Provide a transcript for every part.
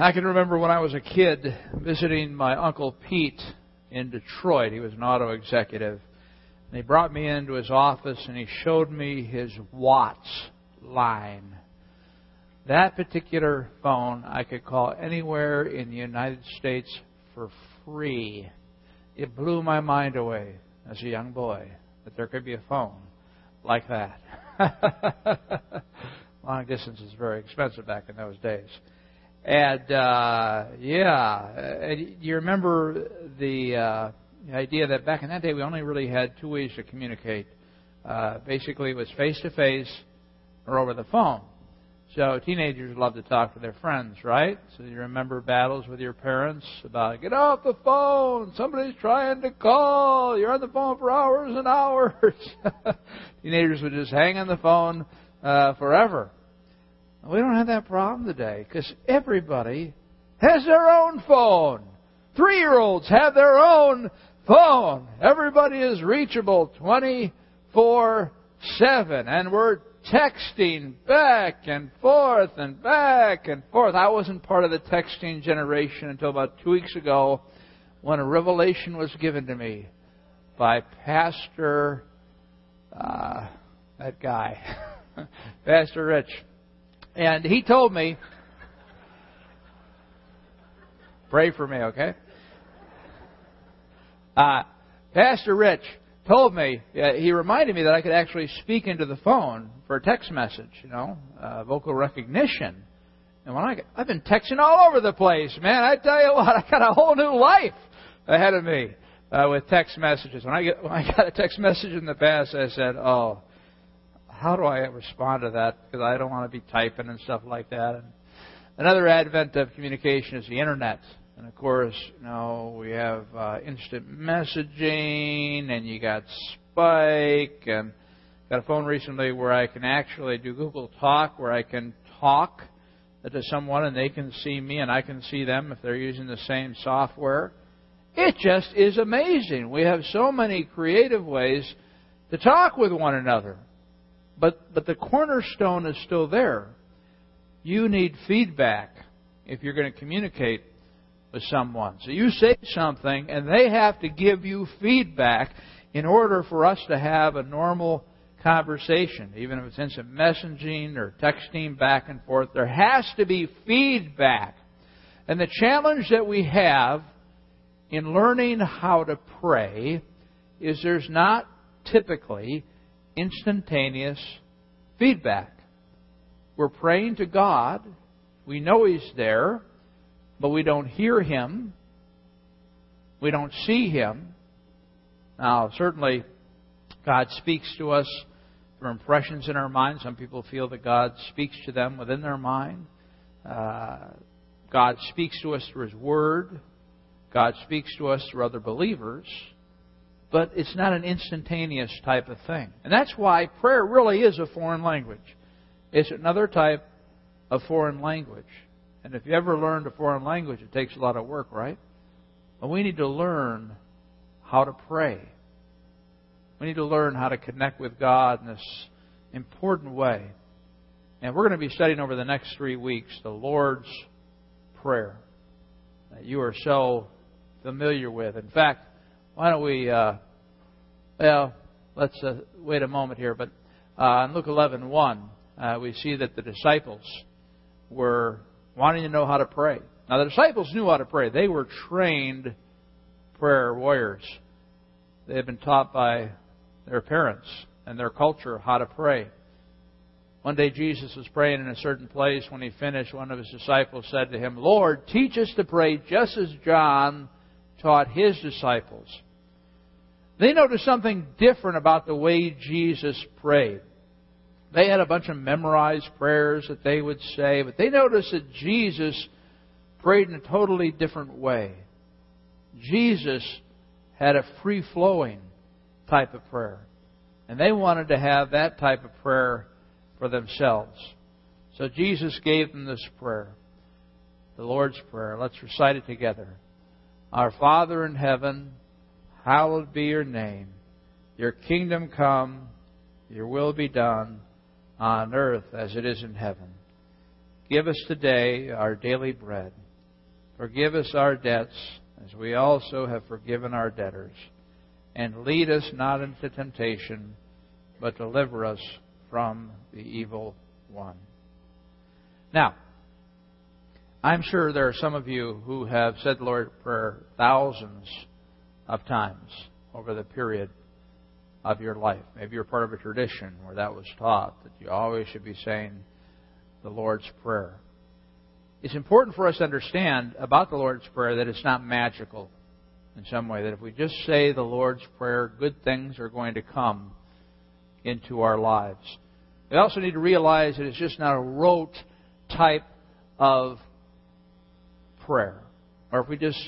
I can remember when I was a kid visiting my Uncle Pete in Detroit. He was an auto executive. And he brought me into his office and he showed me his WATS line. That particular phone I could call anywhere in the United States for free. It blew my mind away as a young boy that there could be a phone like that. Long distance is very expensive back in those days. And uh, yeah, and you remember the, uh, idea that back in that day we only really had two ways to communicate. Uh, basically, it was face to face or over the phone. So teenagers love to talk to their friends, right? So you remember battles with your parents about get off the phone, somebody's trying to call, you're on the phone for hours and hours. teenagers would just hang on the phone uh, forever. We don't have that problem today because everybody has their own phone. Three year olds have their own phone. Everybody is reachable 24 7. And we're texting back and forth and back and forth. I wasn't part of the texting generation until about two weeks ago when a revelation was given to me by Pastor, uh, that guy, Pastor Rich. And he told me, pray for me, okay? Uh, Pastor Rich told me, uh, he reminded me that I could actually speak into the phone for a text message, you know, uh, vocal recognition. And when I, I've been texting all over the place, man. I tell you what, I got a whole new life ahead of me uh, with text messages. When I get when I got a text message in the past, I said, "Oh, how do I respond to that? Because I don't want to be typing and stuff like that." And another advent of communication is the internet. And of course, you know, we have uh, instant messaging, and you got Skype, and got a phone recently where I can actually do Google Talk, where I can talk to someone and they can see me and I can see them if they're using the same software. It just is amazing. We have so many creative ways to talk with one another. But but the cornerstone is still there. You need feedback if you're going to communicate with someone. So you say something and they have to give you feedback in order for us to have a normal conversation, even if it's instant messaging or texting back and forth. There has to be feedback. And the challenge that we have in learning how to pray is there's not typically instantaneous feedback. We're praying to God. We know He's there, but we don't hear Him. We don't see Him. Now, certainly, God speaks to us through impressions in our mind. Some people feel that God speaks to them within their mind. Uh, God speaks to us through His Word. God speaks to us through other believers. But it's not an instantaneous type of thing. And that's why prayer really is a foreign language. It's another type of foreign language. And if you ever learned a foreign language, it takes a lot of work, right? But we need to learn how to pray. We need to learn how to connect with God in this important way. And we're going to be studying over the next three weeks the Lord's Prayer that you are so familiar with. In fact, why don't we, uh, well, let's uh, wait a moment here. But uh, in Luke 11 1, uh, we see that the disciples were wanting to know how to pray. Now, the disciples knew how to pray, they were trained prayer warriors. They had been taught by their parents and their culture how to pray. One day Jesus was praying in a certain place. When he finished, one of his disciples said to him, Lord, teach us to pray just as John taught his disciples. They noticed something different about the way Jesus prayed. They had a bunch of memorized prayers that they would say, but they noticed that Jesus prayed in a totally different way. Jesus had a free flowing type of prayer. And they wanted to have that type of prayer for themselves. So Jesus gave them this prayer, the Lord's Prayer. Let's recite it together. Our Father in heaven, hallowed be your name. Your kingdom come, your will be done on earth as it is in heaven. Give us today our daily bread Forgive us our debts, as we also have forgiven our debtors. And lead us not into temptation, but deliver us from the evil one. Now, I'm sure there are some of you who have said the Lord's Prayer thousands of times over the period of your life. Maybe you're part of a tradition where that was taught, that you always should be saying the Lord's Prayer. It's important for us to understand about the Lord's Prayer that it's not magical in some way, that if we just say the Lord's Prayer, good things are going to come into our lives. We also need to realize that it's just not a rote type of prayer. Or if we just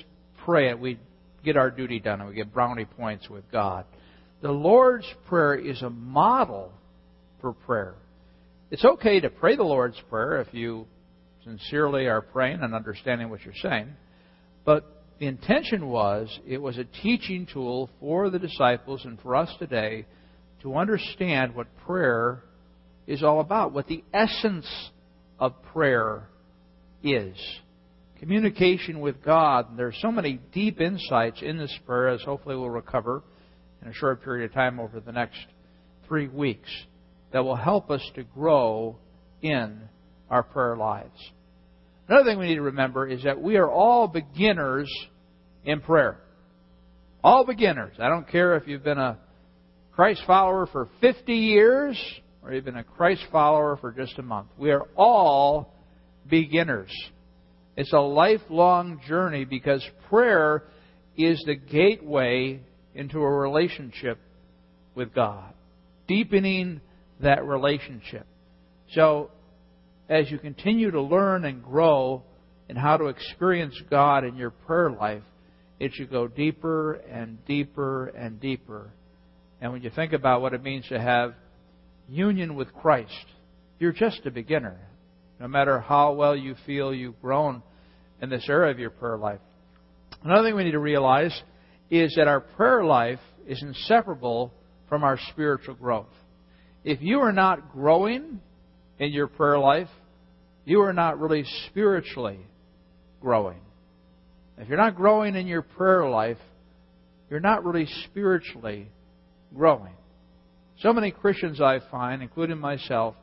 pray it, we get our duty done and we get brownie points with God. The Lord's Prayer is a model for prayer. It's okay to pray the Lord's Prayer if you sincerely are praying and understanding what you're saying, but the intention was it was a teaching tool for the disciples and for us today to understand what prayer is all about, what the essence of prayer is. Communication with God. There are so many deep insights in this prayer, as hopefully we'll recover in a short period of time over the next three weeks that will help us to grow in our prayer lives. Another thing we need to remember is that we are all beginners in prayer. All beginners. I don't care if you've been a Christ follower for 50 years or you've a Christ follower for just a month. We are all beginners. It's a lifelong journey because prayer is the gateway into a relationship with God, deepening that relationship. So, as you continue to learn and grow in how to experience God in your prayer life, it should go deeper and deeper and deeper. And when you think about what it means to have union with Christ, you're just a beginner, no matter how well you feel you've grown in this area of your prayer life. Another thing we need to realize is that our prayer life is inseparable from our spiritual growth. If you are not growing in your prayer life, you are not really spiritually growing. If you're not growing in your prayer life, you're not really spiritually growing. So many Christians I find, including myself,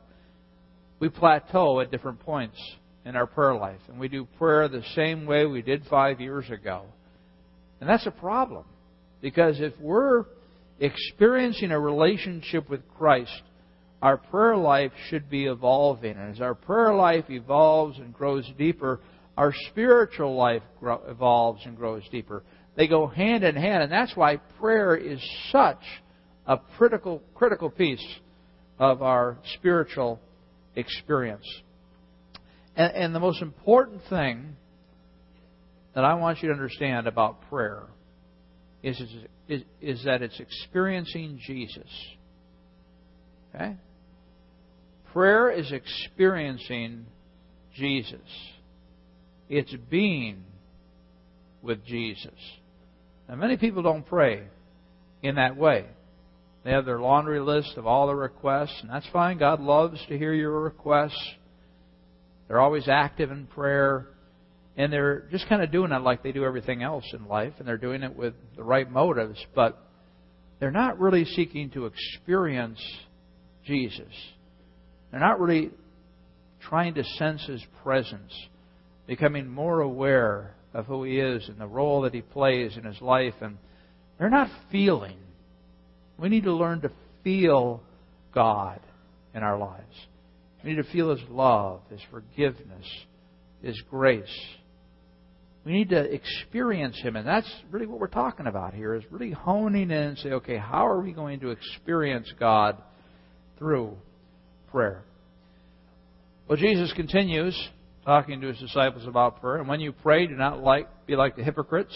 we plateau at different points in our prayer life. And we do prayer the same way we did five years ago. And that's a problem. Because if we're experiencing a relationship with Christ, our prayer life should be evolving. And as our prayer life evolves and grows deeper, our spiritual life evolves and grows deeper. They go hand in hand, and that's why prayer is such a critical, critical piece of our spiritual experience. And, and the most important thing that I want you to understand about prayer is, is, is that it's experiencing Jesus. Okay? Prayer is experiencing Jesus. It's being with Jesus. Now, many people don't pray in that way. They have their laundry list of all the requests, and that's fine. God loves to hear your requests. They're always active in prayer. And they're just kind of doing it like they do everything else in life, and they're doing it with the right motives, but they're not really seeking to experience Jesus. They're not really trying to sense His presence, becoming more aware of who He is and the role that He plays in His life, and they're not feeling. We need to learn to feel God in our lives. We need to feel His love, His forgiveness, His grace. We need to experience Him, and that's really what we're talking about here, is really honing in and say, okay, how are we going to experience God through prayer? Well, Jesus continues talking to his disciples about prayer, and when you pray, do not like, be like the hypocrites,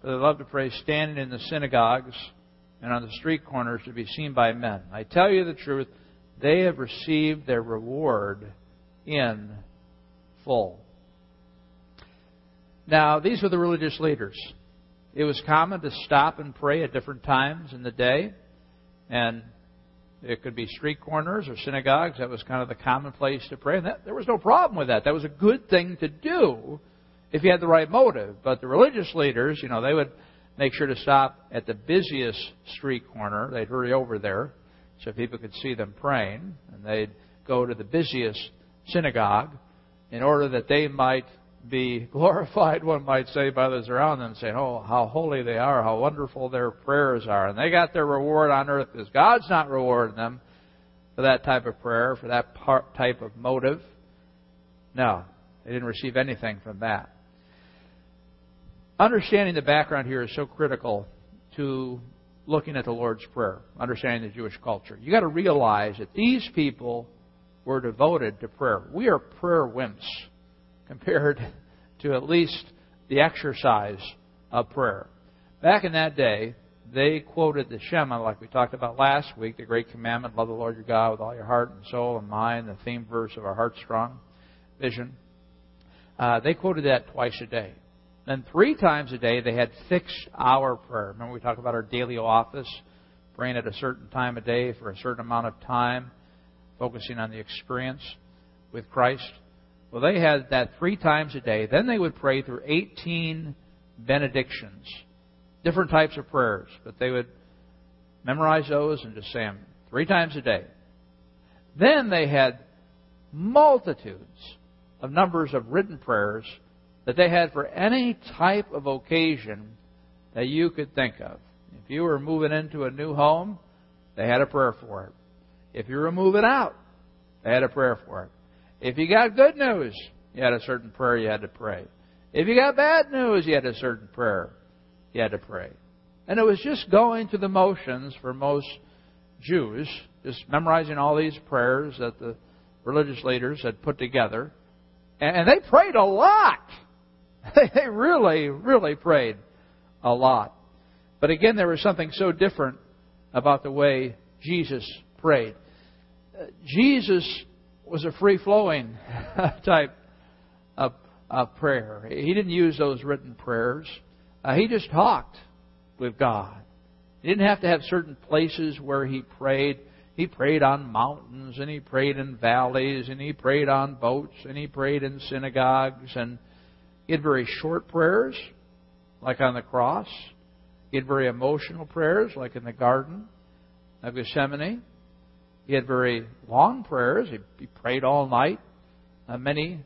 for they love to pray standing in the synagogues and on the street corners to be seen by men. I tell you the truth, they have received their reward in full. Now, these were the religious leaders. It was common to stop and pray at different times in the day, and it could be street corners or synagogues. That was kind of the common place to pray. And that, there was no problem with that. That was a good thing to do if you had the right motive. But the religious leaders, you know, they would make sure to stop at the busiest street corner. They'd hurry over there so people could see them praying, and they'd go to the busiest synagogue in order that they might be glorified, one might say, by those around them, saying, Oh, how holy they are, how wonderful their prayers are. And they got their reward on earth because God's not rewarding them for that type of prayer, for that type of motive. No, they didn't receive anything from that. Understanding the background here is so critical to looking at the Lord's Prayer, understanding the Jewish culture. You've got to realize that these people were devoted to prayer. We are prayer wimps compared to at least the exercise of prayer. Back in that day, they quoted the Shema, like we talked about last week, the great commandment, love the Lord your God with all your heart and soul and mind, the theme verse of our Heart Strong vision. Uh, they quoted that twice a day. Then three times a day they had fixed hour prayer. Remember we talked about our daily office, praying at a certain time of day for a certain amount of time, focusing on the experience with Christ. Well, they had that three times a day. Then they would pray through 18 benedictions, different types of prayers, but they would memorize those and just say them three times a day. Then they had multitudes of numbers of written prayers that they had for any type of occasion that you could think of. If you were moving into a new home, they had a prayer for it. If you were moving out, they had a prayer for it. If you got good news, you had a certain prayer you had to pray. If you got bad news, you had a certain prayer you had to pray. And it was just going through the motions for most Jews, just memorizing all these prayers that the religious leaders had put together. And they prayed a lot. They really, really prayed a lot. But again, there was something so different about the way Jesus prayed. Uh, Jesus was a free flowing type of, of, prayer. He didn't use those written prayers. Uh, he just talked with God. He didn't have to have certain places where he prayed. He prayed on mountains, and he prayed in valleys, and he prayed on boats, and he prayed in synagogues. And he had very short prayers, like on the cross. He had very emotional prayers, like in the Garden of Gethsemane. He had very long prayers. He, he prayed all night on many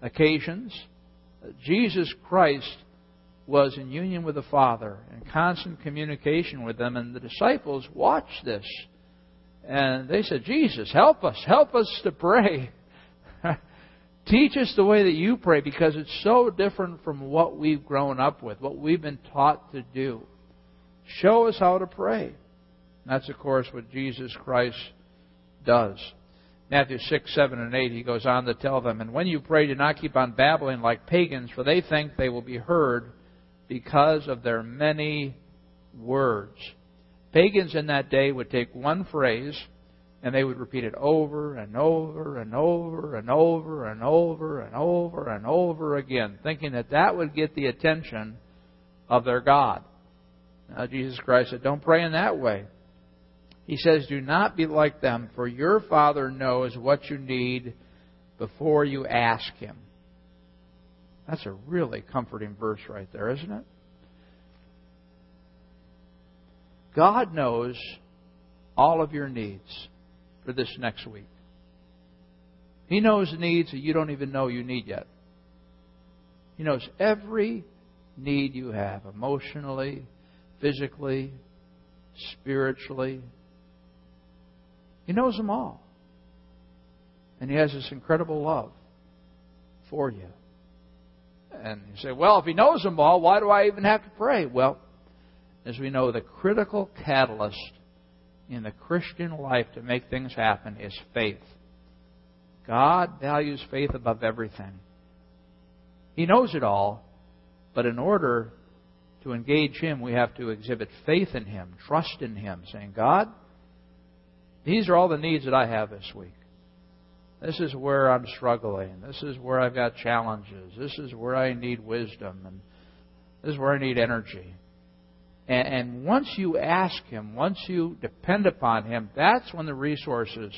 occasions. Jesus Christ was in union with the Father, in constant communication with them, and the disciples watched this. And they said, Jesus, help us, help us to pray. Teach us the way that you pray because it's so different from what we've grown up with, what we've been taught to do. Show us how to pray. That's, of course, what Jesus Christ does. Matthew 6, 7, and 8, he goes on to tell them, And when you pray, do not keep on babbling like pagans, for they think they will be heard because of their many words. Pagans in that day would take one phrase and they would repeat it over and over and over and over and over and over and over again, thinking that that would get the attention of their God. Now, Jesus Christ said, Don't pray in that way. He says, Do not be like them, for your Father knows what you need before you ask Him. That's a really comforting verse right there, isn't it? God knows all of your needs for this next week. He knows needs that you don't even know you need yet. He knows every need you have emotionally, physically, spiritually, he knows them all. And He has this incredible love for you. And you say, well, if He knows them all, why do I even have to pray? Well, as we know, the critical catalyst in the Christian life to make things happen is faith. God values faith above everything. He knows it all, but in order to engage Him, we have to exhibit faith in Him, trust in Him, saying, God, these are all the needs that I have this week. This is where I'm struggling. This is where I've got challenges. This is where I need wisdom. And this is where I need energy. And, and once you ask Him, once you depend upon Him, that's when the resources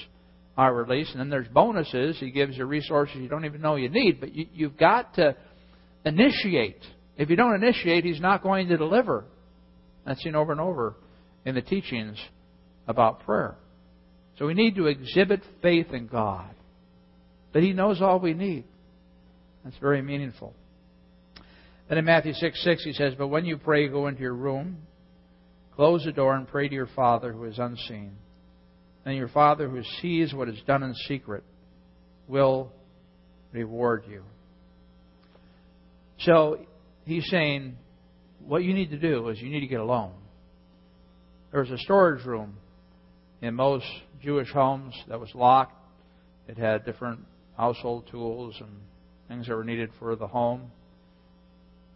are released. And then there's bonuses. He gives you resources you don't even know you need. But you, you've got to initiate. If you don't initiate, He's not going to deliver. That's seen over and over in the teachings about prayer. So we need to exhibit faith in God, that He knows all we need. That's very meaningful. Then in Matthew 6 6, He says, But when you pray, go into your room, close the door, and pray to your Father who is unseen. And your Father who sees what is done in secret will reward you. So he's saying, what you need to do is you need to get alone. There was a storage room in most Jewish homes that was locked. It had different household tools and things that were needed for the home,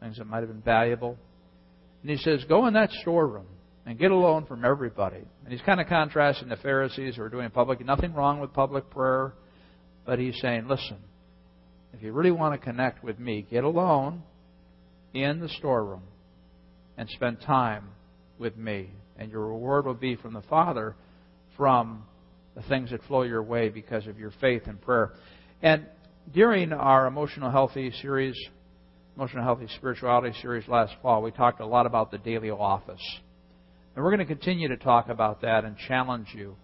things that might have been valuable. And he says, Go in that storeroom and get alone from everybody. And he's kind of contrasting the Pharisees who are doing public. Nothing wrong with public prayer, but he's saying, Listen, if you really want to connect with me, get alone in the storeroom and spend time with me. And your reward will be from the Father from the things that flow your way because of your faith and prayer. And during our emotional healthy series, emotional healthy spirituality series last fall, we talked a lot about the daily office. And we're going to continue to talk about that and challenge you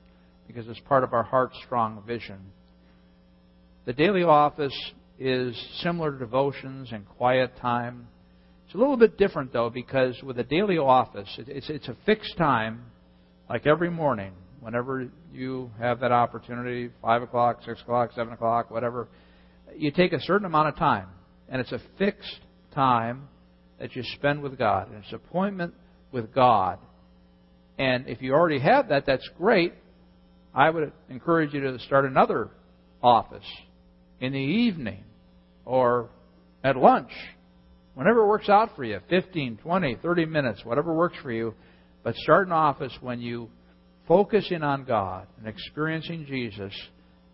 because it's part of our heart strong vision. The daily office is similar to devotions and quiet time. It's a little bit different though because with a daily office, it's it's a fixed time, like every morning, whenever you have that opportunity, five o'clock, six o'clock, seven o'clock, whatever. You take a certain amount of time, and it's a fixed time that you spend with God. And it's an appointment with God. And if you already have that, that's great. I would encourage you to start another office in the evening or at lunch, whenever it works out for you 15, 20, 30 minutes, whatever works for you. But start an office when you focus in on God and experiencing Jesus.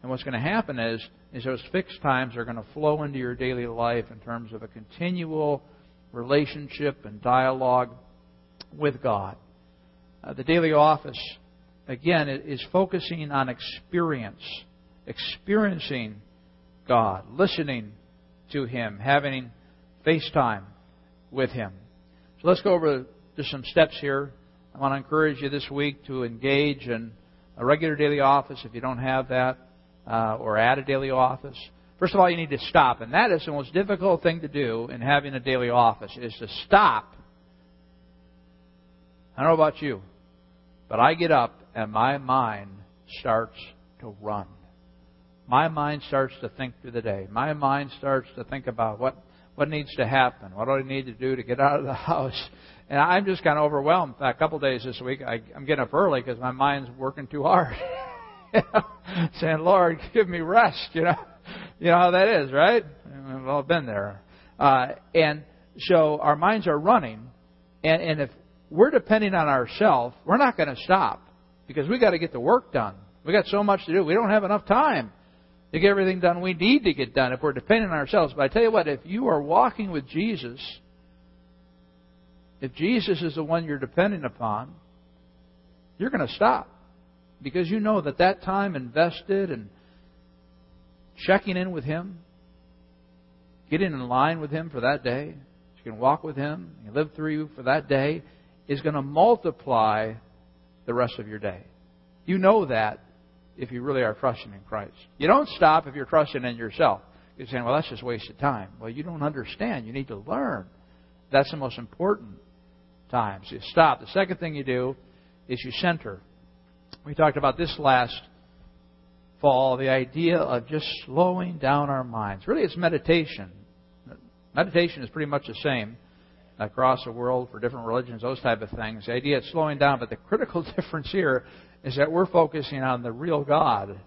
And what's going to happen is, is those fixed times are going to flow into your daily life in terms of a continual relationship and dialogue with God. Uh, the daily office, again, is focusing on experience, experiencing God, listening to Him, having FaceTime with Him. So let's go over just some steps here. I want to encourage you this week to engage in a regular daily office if you don't have that, uh, or at a daily office. First of all, you need to stop, and that is the most difficult thing to do in having a daily office is to stop. I don't know about you, but I get up and my mind starts to run my mind starts to think through the day. My mind starts to think about what what needs to happen. What do I need to do to get out of the house? And I'm just kind of overwhelmed. A couple days this week, I, I'm getting up early because my mind's working too hard. Saying, "Lord, give me rest." You know, you know how that is, right? We've all been there. Uh, and so our minds are running, and, and if we're depending on ourselves, we're not going to stop because we got to get the work done. We got so much to do. We don't have enough time to get everything done we need to get done if we're depending on ourselves. But I tell you what, if you are walking with Jesus, if Jesus is the one you're depending upon, you're going to stop because you know that that time invested and checking in with Him, getting in line with Him for that day, you can walk with Him, you live through you for that day, is going to multiply the rest of your day. You know that if you really are trusting in Christ. You don't stop if you're trusting in yourself. You're saying, well, that's just wasted time. Well, you don't understand. You need to learn. That's the most important time. So you stop. The second thing you do is you center. We talked about this last fall, the idea of just slowing down our minds. Really, it's meditation. Meditation is pretty much the same across the world for different religions, those type of things. The idea of slowing down, but the critical difference here is that we're focusing on the real God.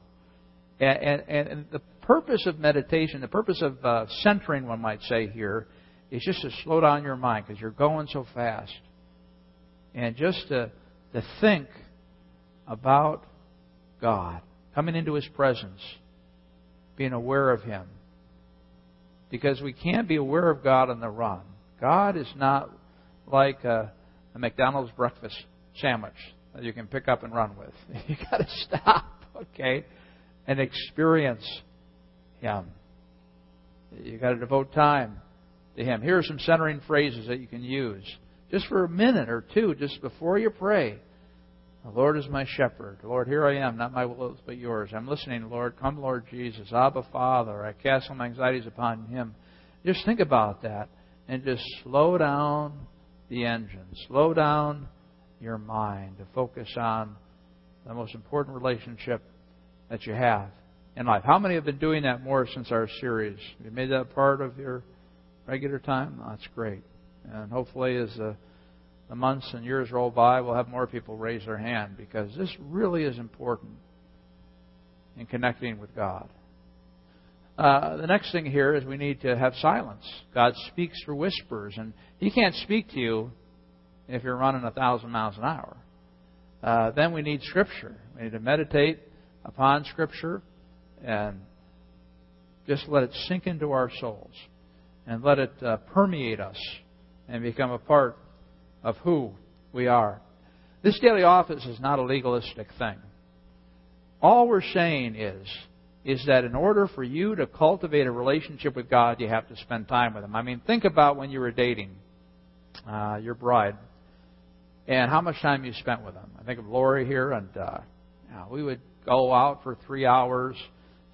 And, and, and the purpose of meditation, the purpose of uh, centering, one might say here, is just to slow down your mind because you're going so fast. And just to, to think about God, coming into His presence, being aware of Him. Because we can't be aware of God on the run. God is not like a, a McDonald's breakfast sandwich that you can pick up and run with. You got to stop, okay, and experience Him. You got to devote time to Him. Here are some centering phrases that you can use just for a minute or two, just before you pray. The Lord is my shepherd. Lord, here I am, not my will but yours. I'm listening, Lord. Come, Lord Jesus. Abba, Father. I cast all my anxieties upon Him. Just think about that and just slow down the engine. Slow down your mind to focus on the most important relationship that you have in life. How many have been doing that more since our series? You made that part of your regular time? That's great. And hopefully, as the, the months and years roll by, we'll have more people raise their hand because this really is important in connecting with God. Uh, the next thing here is we need to have silence. God speaks through whispers, and He can't speak to you if you're running a thousand miles an hour. Uh, then we need Scripture. We need to meditate upon Scripture and just let it sink into our souls and let it uh, permeate us and become a part of who we are. This daily office is not a legalistic thing. All we're saying is is that in order for you to cultivate a relationship with God, you have to spend time with Him. I mean, think about when you were dating uh, your bride and how much time you spent with them. I think of Lori here, and uh, we would go out for three hours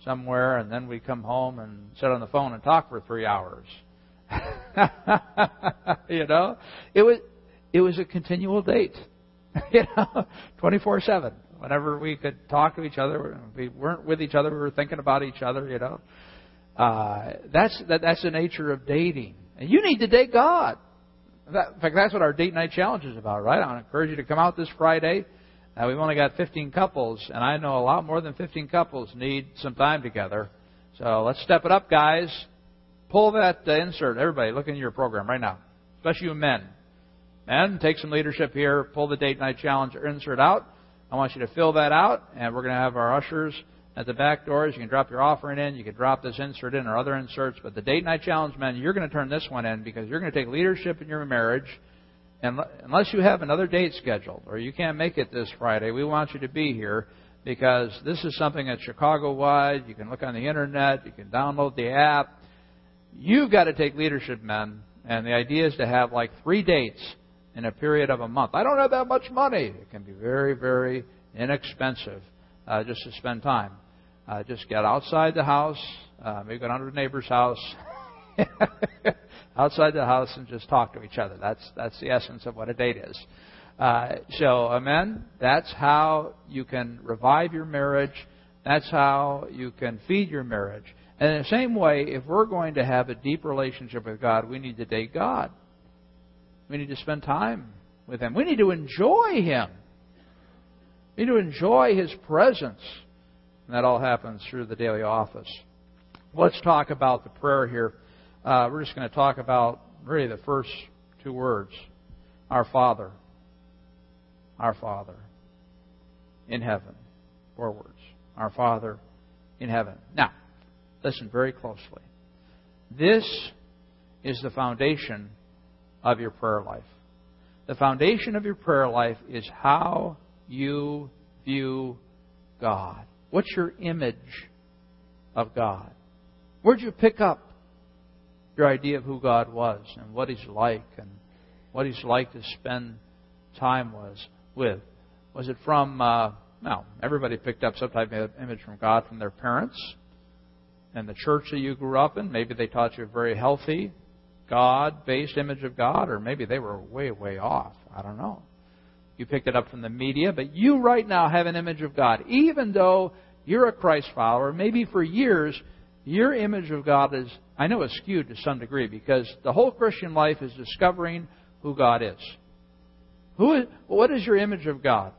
somewhere, and then we'd come home and sit on the phone and talk for three hours. you know, it was it was a continual date. you know, twenty four seven whenever we could talk to each other, we weren't with each other, we were thinking about each other, you know. Uh, that's that, that's the nature of dating. And you need to date God. That, in fact, that's what our date night challenge is about, right? I want to encourage you to come out this Friday. Uh, we've only got 15 couples, and I know a lot more than 15 couples need some time together. So let's step it up, guys. Pull that uh, insert. Everybody, look in your program right now, especially you men. Men, take some leadership here. Pull the date night challenge insert out. I want you to fill that out, and we're going to have our ushers at the back doors. You can drop your offering in. You can drop this insert in or other inserts. But the date night challenge, men, you're going to turn this one in because you're going to take leadership in your marriage. And unless you have another date scheduled or you can't make it this Friday, we want you to be here because this is something that's Chicago wide. You can look on the internet. You can download the app. You've got to take leadership, men. And the idea is to have like three dates in a period of a month. I don't have that much money. It can be very, very inexpensive uh, just to spend time. Uh, just get outside the house, uh, maybe go down to a neighbor's house, outside the house, and just talk to each other. That's that's the essence of what a date is. Uh, so, amen. That's how you can revive your marriage. That's how you can feed your marriage. And in the same way, if we're going to have a deep relationship with God, we need to date God. We need to spend time with Him. We need to enjoy Him. We need to enjoy His presence. And that all happens through the daily office. Let's talk about the prayer here. Uh, we're just going to talk about really the first two words Our Father. Our Father in heaven. Four words. Our Father in heaven. Now, listen very closely. This is the foundation of your prayer life. The foundation of your prayer life is how you view God. What's your image of God? Where'd you pick up your idea of who God was and what He's like and what He's like to spend time was with? Was it from, uh, no, everybody picked up some type of image from God from their parents and the church that you grew up in. Maybe they taught you a very healthy, God based image of God, or maybe they were way, way off. I don't know. You picked it up from the media, but you right now have an image of God. Even though you're a Christ follower, maybe for years, your image of God is, I know, skewed to some degree because the whole Christian life is discovering who God is. Who is what is your image of God?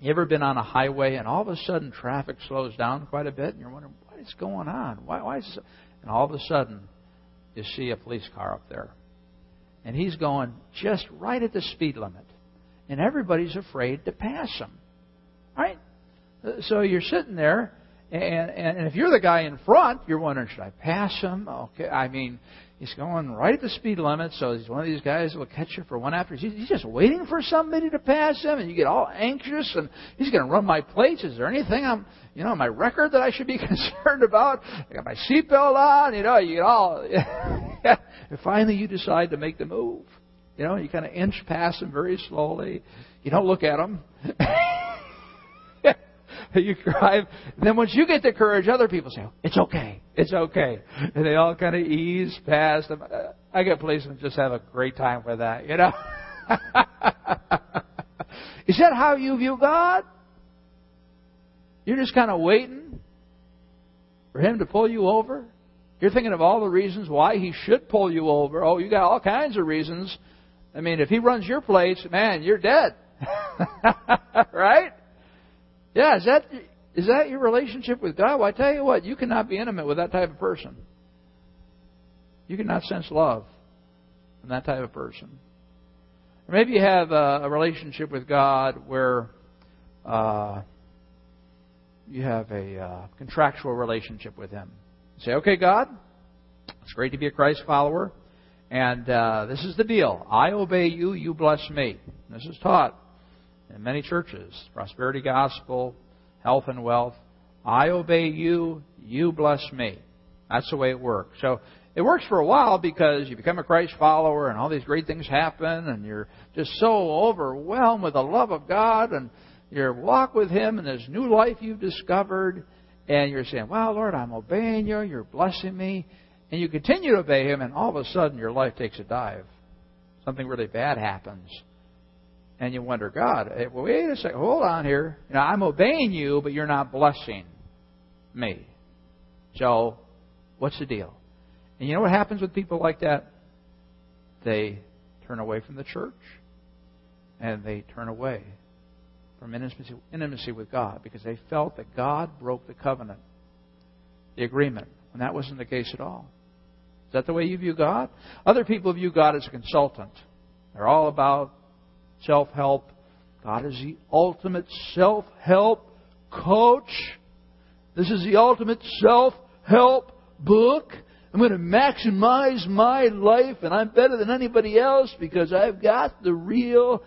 You ever been on a highway and all of a sudden traffic slows down quite a bit and you're wondering, what is going on? Why, why is this? And all of a sudden, you see a police car up there. And he's going just right at the speed limit. And everybody's afraid to pass him. Right? Uh, so you're sitting there, and, and if you're the guy in front, you're wondering, should I pass him? Okay, I mean, he's going right at the speed limit, so he's one of these guys that will catch you for one after. He's just waiting for somebody to pass him, and you get all anxious, and he's going to run my plates. Is there anything I'm, you know, my record that I should be concerned about? I got my seatbelt on, you know, you get all. and finally you decide to make the move. You know, you kind of inch past them very slowly. You don't look at them. you drive. Then once you get the courage, other people say, "It's okay, it's okay," and they all kind of ease past them. I get policemen just have a great time with that. You know. Is that how you view God? You're just kind of waiting for Him to pull you over? You're thinking of all the reasons why He should pull you over. Oh, you got all kinds of reasons. I mean, if He runs your place, man, you're dead. right? Yeah, is that is that your relationship with God? Well, I tell you what, you cannot be intimate with that type of person. You cannot sense love from that type of person. Or maybe you have a, a relationship with God where uh, you have a uh, contractual relationship with Him. You say, okay, God, it's great to be a Christ follower, and uh, this is the deal. I obey you, you bless me. This is taught in many churches prosperity gospel, health and wealth. I obey you, you bless me. That's the way it works. So it works for a while because you become a Christ follower and all these great things happen and you're just so overwhelmed with the love of God and your walk with Him and this new life you've discovered, and you're saying, Wow, Lord, I'm obeying you, you're blessing me. And you continue to obey Him, and all of a sudden your life takes a dive. Something really bad happens. And you wonder, God, eh, wait a second, hold on here. You know, I'm obeying you, but you're not blessing me. So, what's the deal? And you know what happens with people like that? They turn away from the church and they turn away from intimacy, intimacy with God because they felt that God broke the covenant, the agreement, when that wasn't the case at all. Is that the way you view God? Other people view God as a consultant. They're all about self help. God is the ultimate self help coach. This is the ultimate self help book. I'm going to maximize my life and I'm better than anybody else because I've got the real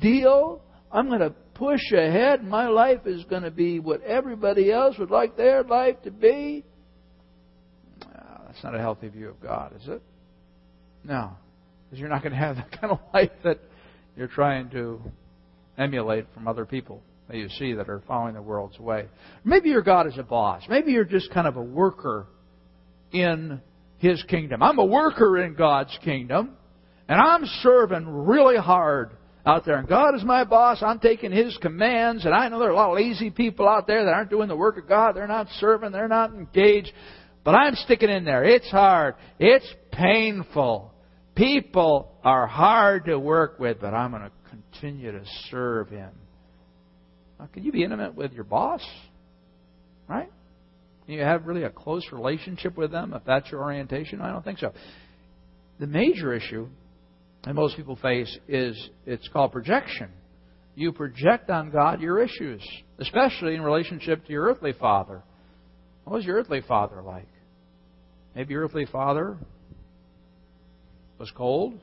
deal. I'm going to push ahead. My life is going to be what everybody else would like their life to be. that's not a healthy view of God, is it? No. Because you're not going to have the kind of life that you're trying to emulate from other people that you see that are following the world's way. Maybe your God is a boss. Maybe you're just kind of a worker in His kingdom. I'm a worker in God's kingdom, and I'm serving really hard out there. And God is my boss. I'm taking His commands. And I know there are a lot of lazy people out there that aren't doing the work of God. They're not serving. They're not engaged. But I'm sticking in there. It's hard. It's painful. People are hard to work with, but I'm going to continue to serve Him. Now, can you be intimate with your boss? Right? Can you have really a close relationship with them if that's your orientation? I don't think so. The major issue that most people face is it's called projection. You project on God your issues, especially in relationship to your earthly father. What was your earthly father like? Maybe your earthly father was cold,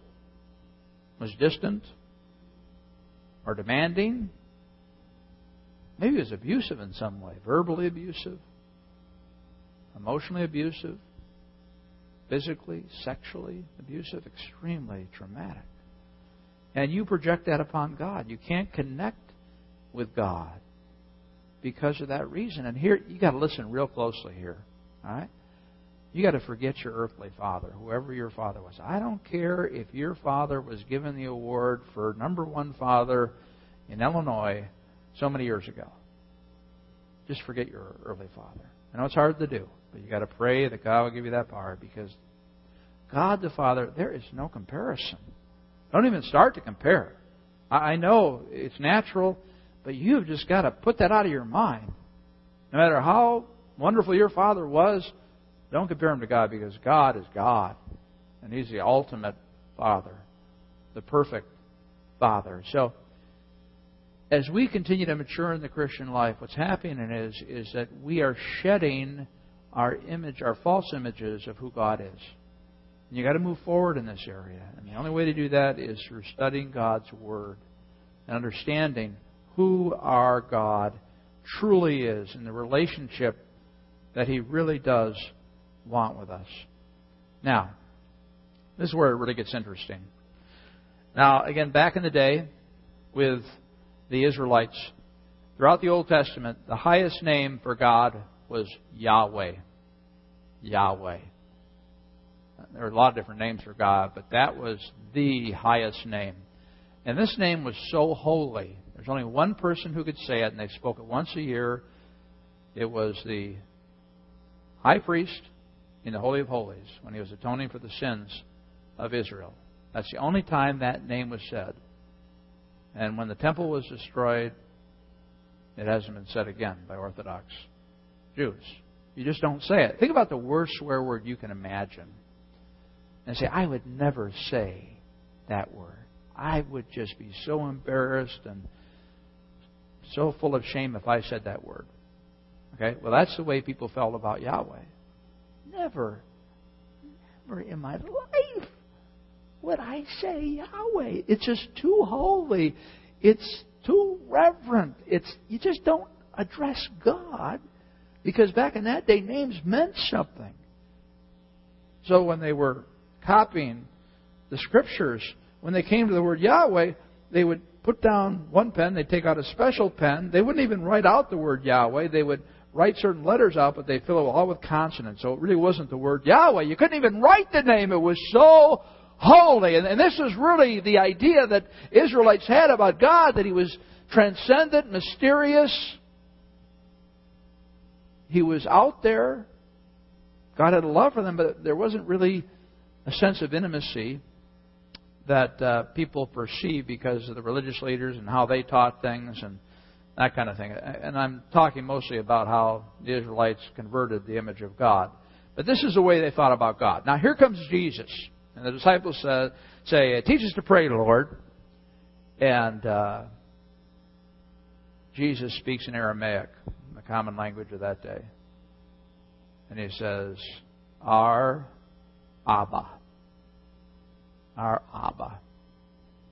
was distant, or demanding. Maybe he was abusive in some way, verbally abusive, emotionally abusive physically, sexually abusive, extremely traumatic. And you project that upon God. You can't connect with God because of that reason. And here, you got to listen real closely here. All right? You got to forget your earthly father, whoever your father was. I don't care if your father was given the award for number one father in Illinois so many years ago. Just forget your earthly father. I know it's hard to do. But you got to pray that God will give you that power because God the Father, there is no comparison. Don't even start to compare. I know it's natural, but you've just got to put that out of your mind. No matter how wonderful your Father was, don't compare him to God because God is God. And He's the ultimate Father, the perfect Father. So, as we continue to mature in the Christian life, what's happening is, is that we are shedding our image, our false images of who God is. And you got to move forward in this area. And the only way to do that is through studying God's Word and understanding who our God truly is and the relationship that He really does want with us. Now, This is where it really gets interesting. Now, again, back in the day with the Israelites, throughout the Old Testament, the highest name for God was Yahweh. Yahweh. There are a lot of different names for God, but that was the highest name. And this name was so holy. There's only one person who could say it, and they spoke it once a year. It was the high priest in the Holy of Holies when he was atoning for the sins of Israel. That's the only time that name was said. And when the temple was destroyed, it hasn't been said again by Orthodox Jews. You just don't say it. Think about the worst swear word you can imagine. And say, I would never say that word. I would just be so embarrassed and so full of shame if I said that word. Okay? Well, that's the way people felt about Yahweh. Never, never in my life would I say Yahweh. It's just too holy. It's too reverent. It's you just don't address God because back in that day names meant something. So when they were copying the scriptures, when they came to the word Yahweh, they would put down one pen, they'd take out a special pen. They wouldn't even write out the word Yahweh. They would write certain letters out, but they fill it all with consonants. So it really wasn't the word Yahweh. You couldn't even write the name. It was so holy. And, and this was really the idea that Israelites had about God, that He was transcendent, mysterious. He was out there. God had a love for them, but there wasn't really a sense of intimacy that uh, people perceive because of the religious leaders and how they taught things and that kind of thing. And I'm talking mostly about how the Israelites converted the image of God. But this is the way they thought about God. Now here comes Jesus. And the disciples say, say Teach us to pray, Lord. And uh, Jesus speaks in Aramaic, the common language of that day. And he says, Our Abba. Our Abba.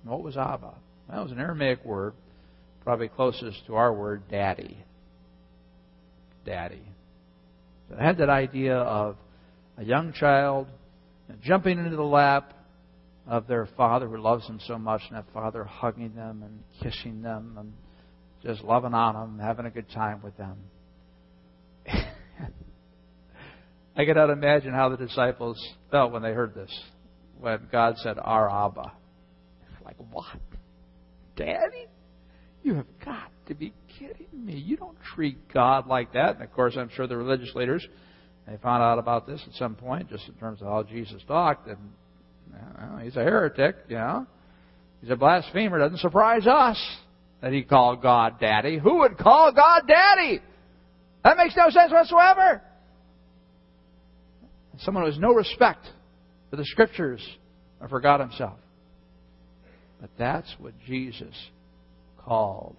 And what was Abba? That was an Aramaic word probably closest to our word, daddy. Daddy. So it had that idea of a young child jumping into the lap of their father who loves them so much, and that father hugging them and kissing them and just loving on them, having a good time with them. I cannot imagine how the disciples felt when they heard this, when God said, Our Abba. Like, what? Daddy? You have got to be kidding me. You don't treat God like that. And of course, I'm sure the religious leaders, they found out about this at some point, just in terms of how Jesus talked. And well, he's a heretic, you know. He's a blasphemer. Doesn't surprise us that he called God daddy. Who would call God daddy? That makes no sense whatsoever. Someone who has no respect for the scriptures or for God himself. But that's what Jesus called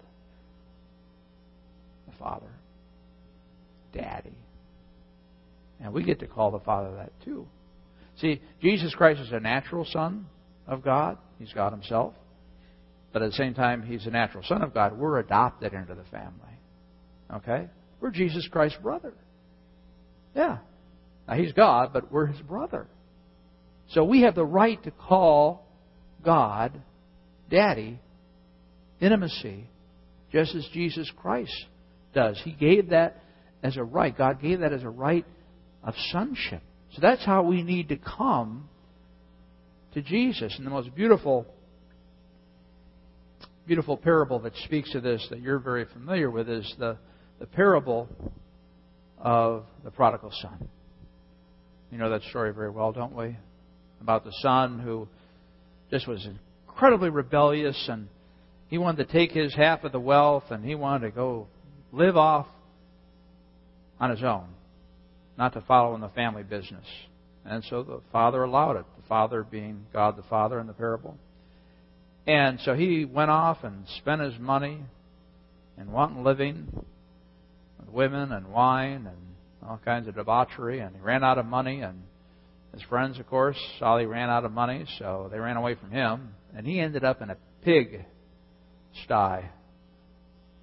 the Father Daddy. And we get to call the Father that too. See, Jesus Christ is a natural Son of God. He's God Himself. But at the same time, He's a natural Son of God. We're adopted into the family. Okay? We're Jesus Christ's brother. Yeah. Now, He's God, but we're His brother. So we have the right to call God Daddy intimacy, just as Jesus Christ does. He gave that as a right. God gave that as a right of sonship. So that's how we need to come to Jesus. And the most beautiful, beautiful parable that speaks to this that you're very familiar with is the, the parable of the prodigal son. You know that story very well, don't we? About the son who just was incredibly rebellious and he wanted to take his half of the wealth and he wanted to go live off on his own, not to follow in the family business. And so the father allowed it, the father being God the Father in the parable. And so he went off and spent his money in wanton living with women and wine and all kinds of debauchery, and he ran out of money. And his friends, of course, saw he ran out of money, so they ran away from him. And he ended up in a pig sty,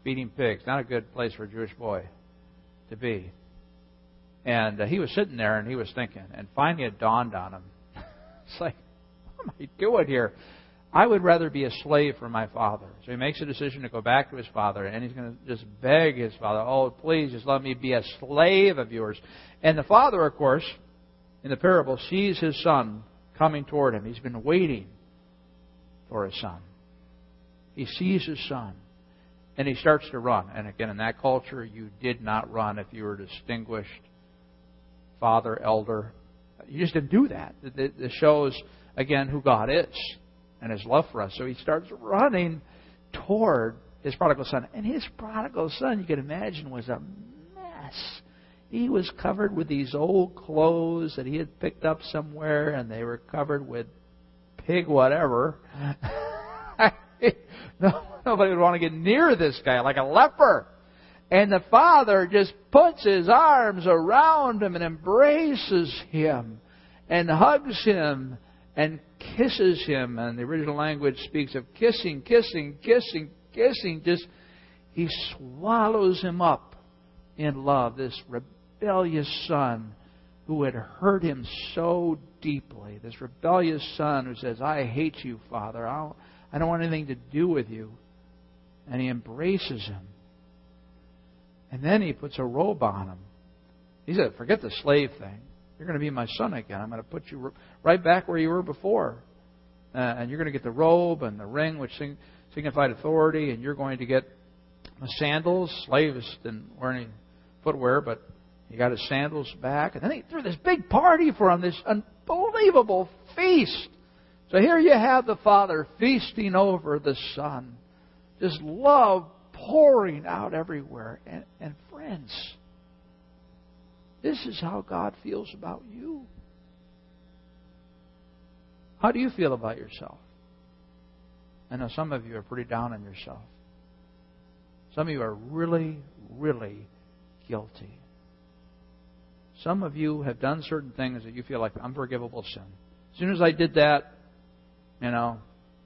feeding pigs. Not a good place for a Jewish boy to be. And uh, he was sitting there and he was thinking, and finally it dawned on him. it's like, what am I doing here? I would rather be a slave for my father. So he makes a decision to go back to his father, and he's going to just beg his father, Oh, please, just let me be a slave of yours. And the father, of course, in the parable, sees his son coming toward him. He's been waiting for his son. He sees his son. And he starts to run. And again, in that culture, you did not run if you were distinguished father, elder. You just didn't do that. This shows, again, who God is and his love for us. So he starts running toward his prodigal son. And his prodigal son, you can imagine, was a mess. He was covered with these old clothes that he had picked up somewhere, and they were covered with pig whatever. nobody would want to get near this guy like a leper. And the father just puts his arms around him and embraces him and hugs him and kisses him. And the original language speaks of kissing, kissing, kissing, kissing. Just, he swallows him up in love. This rebellious son who had hurt him so deeply. This rebellious son who says, I hate you, Father. I'll, I don't want anything to do with you. And he embraces him. And then he puts a robe on him. He said, Forget the slave thing. You're going to be my son again. I'm going to put you right back where you were before. Uh, and you're going to get the robe and the ring, which signified authority, and you're going to get the sandals. Slaves didn't wear any footwear, but he got his sandals back. And then he threw this big party for him, this unbelievable feast. So here you have the Father feasting over the Son. Just love pouring out everywhere. And, and friends, this is how God feels about you. How do you feel about yourself? I know some of you are pretty down on yourself. Some of you are really, really guilty. Some of you have done certain things that you feel like unforgivable sin. As soon as I did that, you know,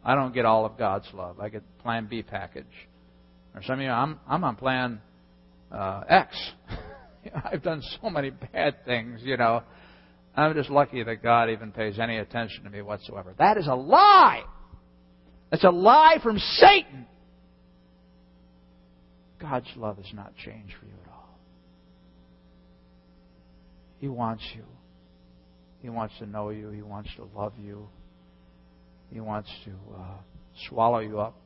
I don't get all of God's love. I get Plan B package. Or some of you, I'm I'm on Plan uh, X. I've done so many bad things, you know. I'm just lucky that God even pays any attention to me whatsoever. That is a lie. That's a lie from Satan. God's love has not changed for you at all. He wants you. He wants to know you. He wants to love you. He wants to uh, swallow you up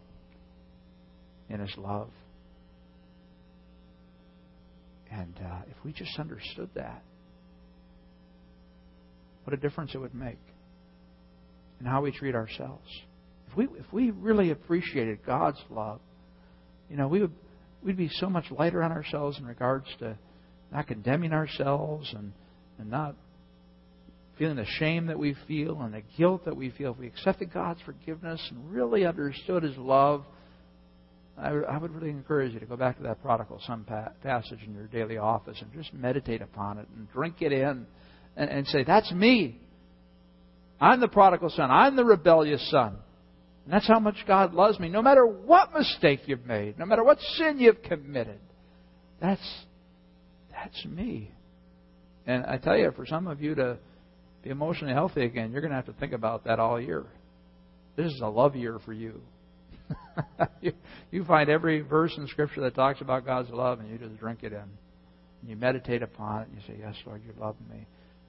in His love. And uh, if we just understood that, what a difference it would make in how we treat ourselves. If we if we really appreciated God's love, you know, we would we'd be so much lighter on ourselves in regards to not condemning ourselves and, and not feeling the shame that we feel and the guilt that we feel, if we accepted God's forgiveness and really understood His love, I, I would really encourage you to go back to that prodigal son passage in your daily office and just meditate upon it and drink it in and, and say, That's me. I'm the prodigal son. I'm the rebellious son. And that's how much God loves me, no matter what mistake you've made, no matter what sin you've committed. That's that's me. And I tell you, for some of you to be emotionally healthy again, you're going to have to think about that all year. This is a love year for you. you, you find every verse in Scripture that talks about God's love, and you just drink it in. And you meditate upon it, and you say, Yes, Lord, you love me.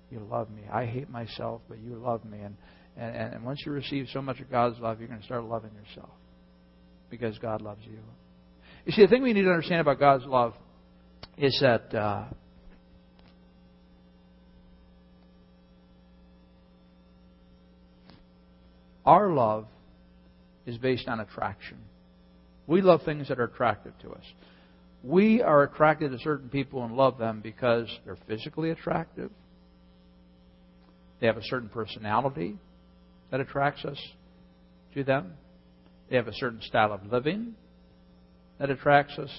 You love me. I hate myself, but you love me. And, and, and once you receive so much of God's love, you're going to start loving yourself because God loves you. You see, the thing we need to understand about God's love is that uh, Our love is based on attraction. We love things that are attractive to us. We are attracted to certain people and love them because they're physically attractive. They have a certain personality that attracts us to them. They have a certain style of living that attracts us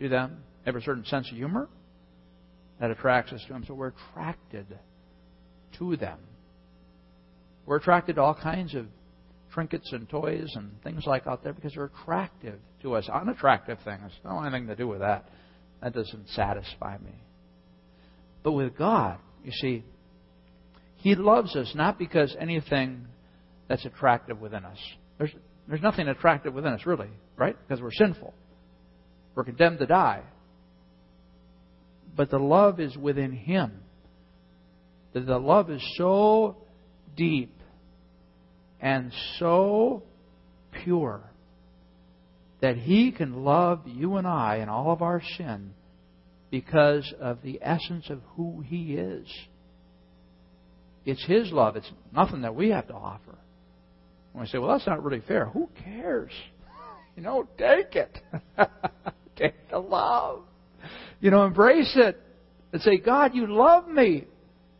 to them. They have a certain sense of humor that attracts us to them. So we're attracted to them. We're attracted to all kinds of trinkets and toys and things like out there because they're attractive to us. Unattractive things have anything to do with that. That doesn't satisfy me. But with God, you see, He loves us not because anything that's attractive within us. There's, there's nothing attractive within us, really, right? Because we're sinful. We're condemned to die. But the love is within Him. The love is so deep and so pure that He can love you and I and all of our sin because of the essence of who He is. It's His love. It's nothing that we have to offer. When we say, well, that's not really fair, who cares? You know, take it. take the love. You know, embrace it and say, God, you love me.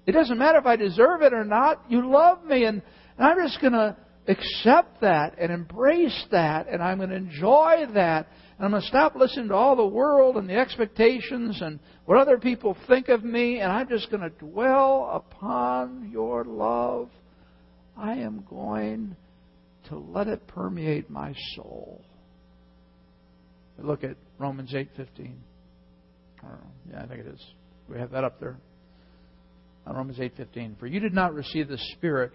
It doesn't matter if I deserve it or not. You love me. And, and I'm just going to accept that and embrace that. And I'm going to enjoy that. And I'm going to stop listening to all the world and the expectations and what other people think of me. And I'm just going to dwell upon your love. I am going to let it permeate my soul. Look at Romans 8:15. Yeah, I think it is. We have that up there. On Romans 8:15. For you did not receive the spirit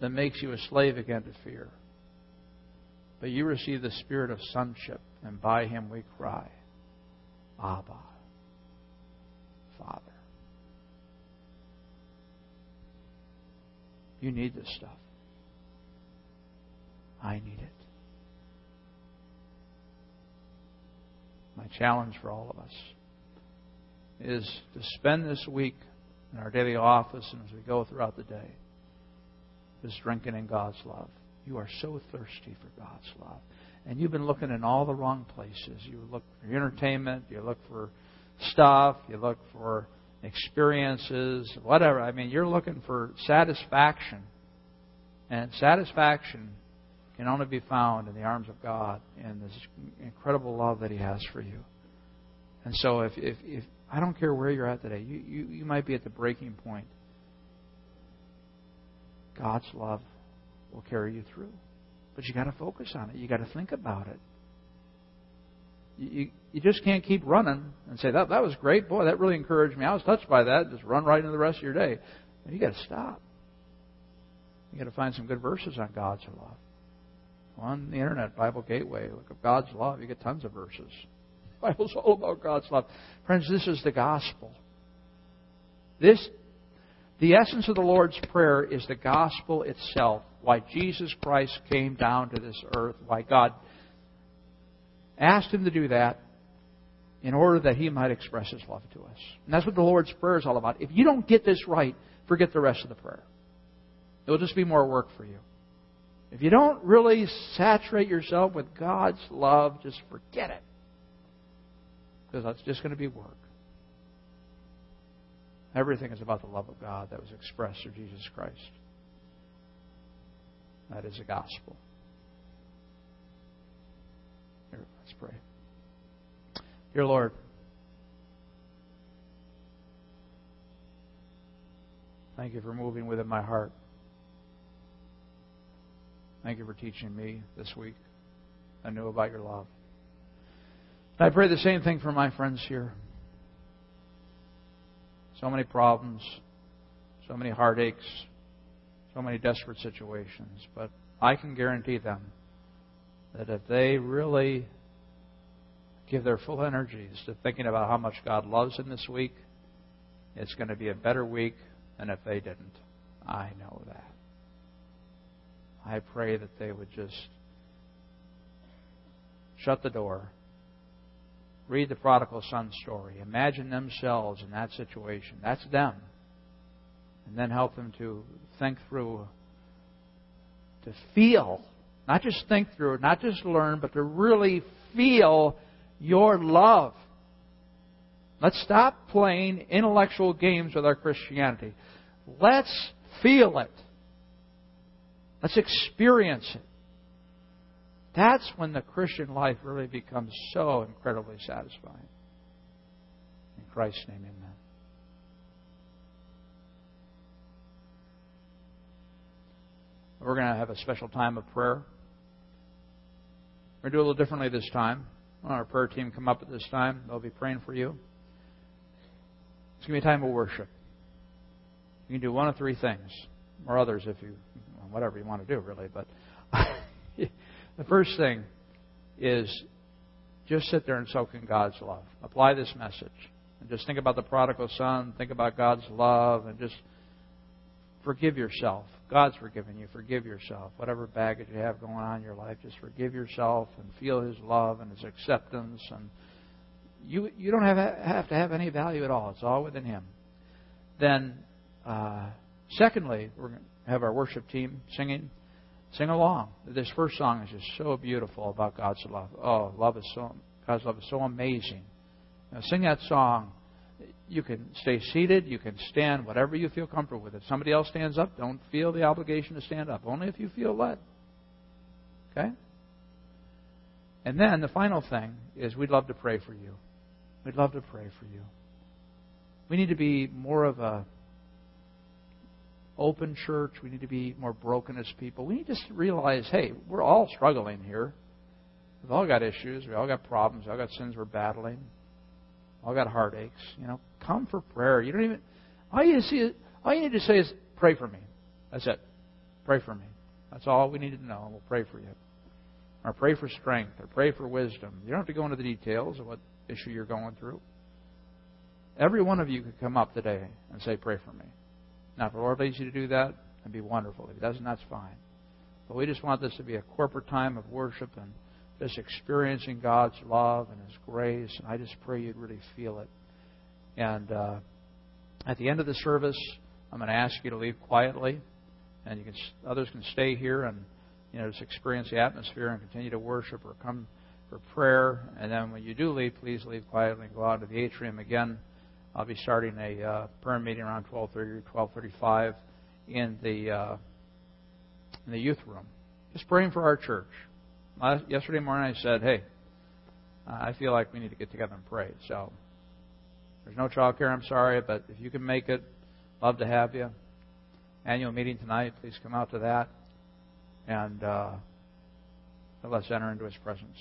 that makes you a slave again to fear. But you receive the spirit of sonship, and by him we cry, Abba, Father. You need this stuff. I need it. My challenge for all of us is to spend this week in our daily office and as we go throughout the day, is drinking in God's love. You are so thirsty for God's love. And you've been looking in all the wrong places. You look for entertainment, you look for stuff, you look for experiences, whatever. I mean, you're looking for satisfaction. And satisfaction can only be found in the arms of God and this incredible love that He has for you. And so, if, if, if I don't care where you're at today, you, you, you might be at the breaking point. God's love will carry you through. But you got to focus on it. You got to think about it. You, you just can't keep running and say that that was great, boy. That really encouraged me. I was touched by that. Just run right into the rest of your day. You got to stop. You got to find some good verses on God's love. On the internet, Bible Gateway, look up God's love. You get tons of verses. The Bible's all about God's love. Friends, this is the gospel. This the essence of the Lord's Prayer is the gospel itself. Why Jesus Christ came down to this earth. Why God asked him to do that in order that he might express his love to us. And that's what the Lord's Prayer is all about. If you don't get this right, forget the rest of the prayer. It'll just be more work for you. If you don't really saturate yourself with God's love, just forget it. Because that's just going to be work. Everything is about the love of God that was expressed through Jesus Christ. That is the gospel. Here, let's pray. Dear Lord, thank you for moving within my heart. Thank you for teaching me this week. I knew about your love. I pray the same thing for my friends here. So many problems, so many heartaches, so many desperate situations. But I can guarantee them that if they really give their full energies to thinking about how much God loves them this week, it's going to be a better week than if they didn't. I know that. I pray that they would just shut the door read the prodigal son story. Imagine themselves in that situation. That's them. And then help them to think through, to feel, not just think through, not just learn, but to really feel your love. Let's stop playing intellectual games with our Christianity. Let's feel it. Let's experience it. That's when the Christian life really becomes so incredibly satisfying. In Christ's name, amen. We're going to have a special time of prayer. We're going to do a little differently this time. Our prayer team come up at this time. They'll be praying for you. It's going to be a time of worship. You can do one of three things, or others if you whatever you want to do, really. But the first thing is just sit there and soak in God's love. Apply this message. And just think about the prodigal son, think about God's love, and just forgive yourself. God's forgiven you. Forgive yourself. Whatever baggage you have going on in your life, just forgive yourself and feel His love and His acceptance. And you you don't have have to have any value at all. It's all within Him. Then, uh, secondly, we're going to have our worship team singing. Sing along. This first song is just so beautiful about God's love. Oh, love is so God's love is so amazing. Now, sing that song you can stay seated, you can stand, whatever you feel comfortable with. If somebody else stands up, don't feel the obligation to stand up, only if you feel led. Okay? And then the final thing is we'd love to pray for you. We'd love to pray for you. We need to be more of a open church. We need to be more broken as people. We need to realize, hey, we're all struggling here. We've all got issues. We all got problems. We all got sins we're battling We all got heartaches. You know, come for prayer. You don't even. All you see, all you need to say is pray for me. That's it. Pray for me. That's all we need to know. We'll pray for you. Or pray for strength, or pray for wisdom. You don't have to go into the details of what issue you're going through. Every one of you could come up today and say, Pray for me. Now, if the Lord leads you to do that, it'd be wonderful. If He doesn't, that's fine. But we just want this to be a corporate time of worship and just experiencing God's love and His grace. And I just pray you'd really feel it. And uh, at the end of the service, I'm going to ask you to leave quietly, and you can others can stay here and you know just experience the atmosphere and continue to worship or come for prayer. And then when you do leave, please leave quietly and go out to the atrium again. I'll be starting a uh, prayer meeting around 12:30 or 12:35 in the uh, in the youth room. Just praying for our church yesterday morning I said, hey, I feel like we need to get together and pray. So there's no child care, I'm sorry, but if you can make it, love to have you. Annual meeting tonight, please come out to that. And uh, let's enter into his presence.